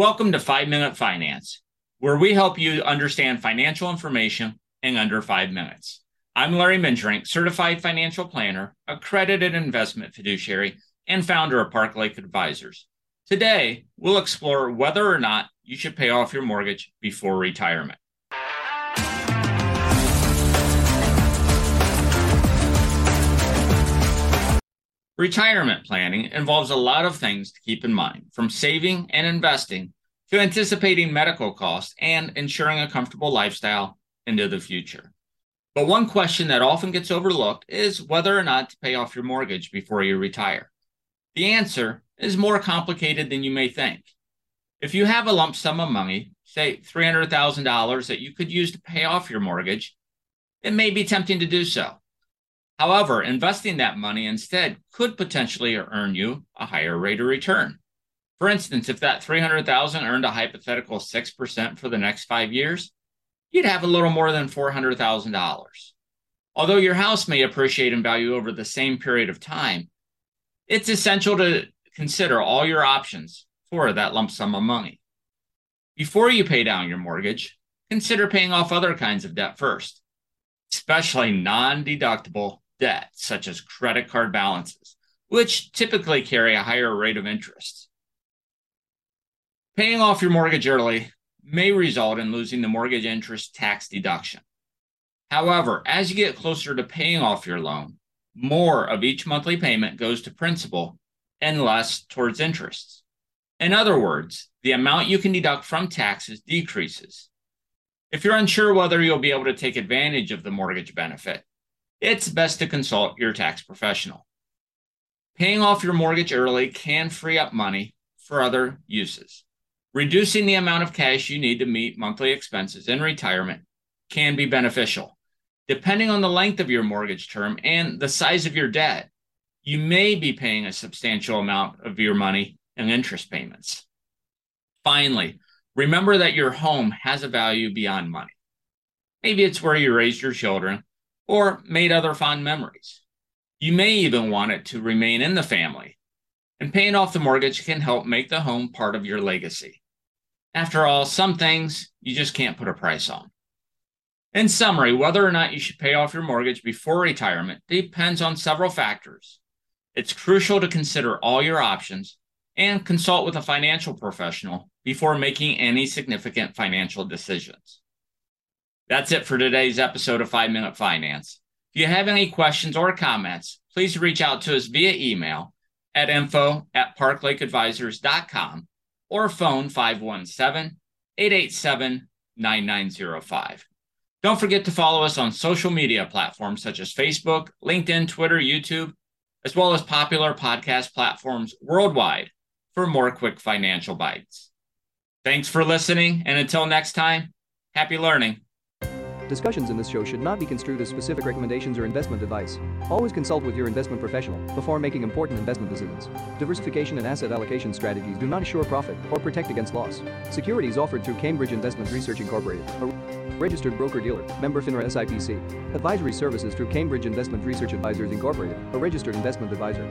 Welcome to 5 Minute Finance, where we help you understand financial information in under five minutes. I'm Larry Mengerink, certified financial planner, accredited investment fiduciary, and founder of Park Lake Advisors. Today, we'll explore whether or not you should pay off your mortgage before retirement. Retirement planning involves a lot of things to keep in mind, from saving and investing to anticipating medical costs and ensuring a comfortable lifestyle into the future. But one question that often gets overlooked is whether or not to pay off your mortgage before you retire. The answer is more complicated than you may think. If you have a lump sum of money, say $300,000 that you could use to pay off your mortgage, it may be tempting to do so. However, investing that money instead could potentially earn you a higher rate of return. For instance, if that 300,000 earned a hypothetical 6% for the next 5 years, you'd have a little more than $400,000. Although your house may appreciate in value over the same period of time, it's essential to consider all your options for that lump sum of money. Before you pay down your mortgage, consider paying off other kinds of debt first, especially non deductible debt, such as credit card balances, which typically carry a higher rate of interest. Paying off your mortgage early may result in losing the mortgage interest tax deduction. However, as you get closer to paying off your loan, more of each monthly payment goes to principal and less towards interest. In other words, the amount you can deduct from taxes decreases. If you're unsure whether you'll be able to take advantage of the mortgage benefit, it's best to consult your tax professional. Paying off your mortgage early can free up money for other uses. Reducing the amount of cash you need to meet monthly expenses in retirement can be beneficial. Depending on the length of your mortgage term and the size of your debt, you may be paying a substantial amount of your money in interest payments. Finally, remember that your home has a value beyond money. Maybe it's where you raised your children or made other fond memories. You may even want it to remain in the family, and paying off the mortgage can help make the home part of your legacy. After all, some things you just can't put a price on. In summary, whether or not you should pay off your mortgage before retirement depends on several factors. It's crucial to consider all your options and consult with a financial professional before making any significant financial decisions. That's it for today's episode of 5 Minute Finance. If you have any questions or comments, please reach out to us via email at info at parklakeadvisors.com or phone 517 887 9905. Don't forget to follow us on social media platforms such as Facebook, LinkedIn, Twitter, YouTube, as well as popular podcast platforms worldwide for more quick financial bites. Thanks for listening, and until next time, happy learning. Discussions in this show should not be construed as specific recommendations or investment advice. Always consult with your investment professional before making important investment decisions. Diversification and asset allocation strategies do not assure profit or protect against loss. Securities offered through Cambridge Investment Research Incorporated, a registered broker-dealer, member FINRA SIPC. Advisory services through Cambridge Investment Research Advisors Incorporated, a registered investment advisor.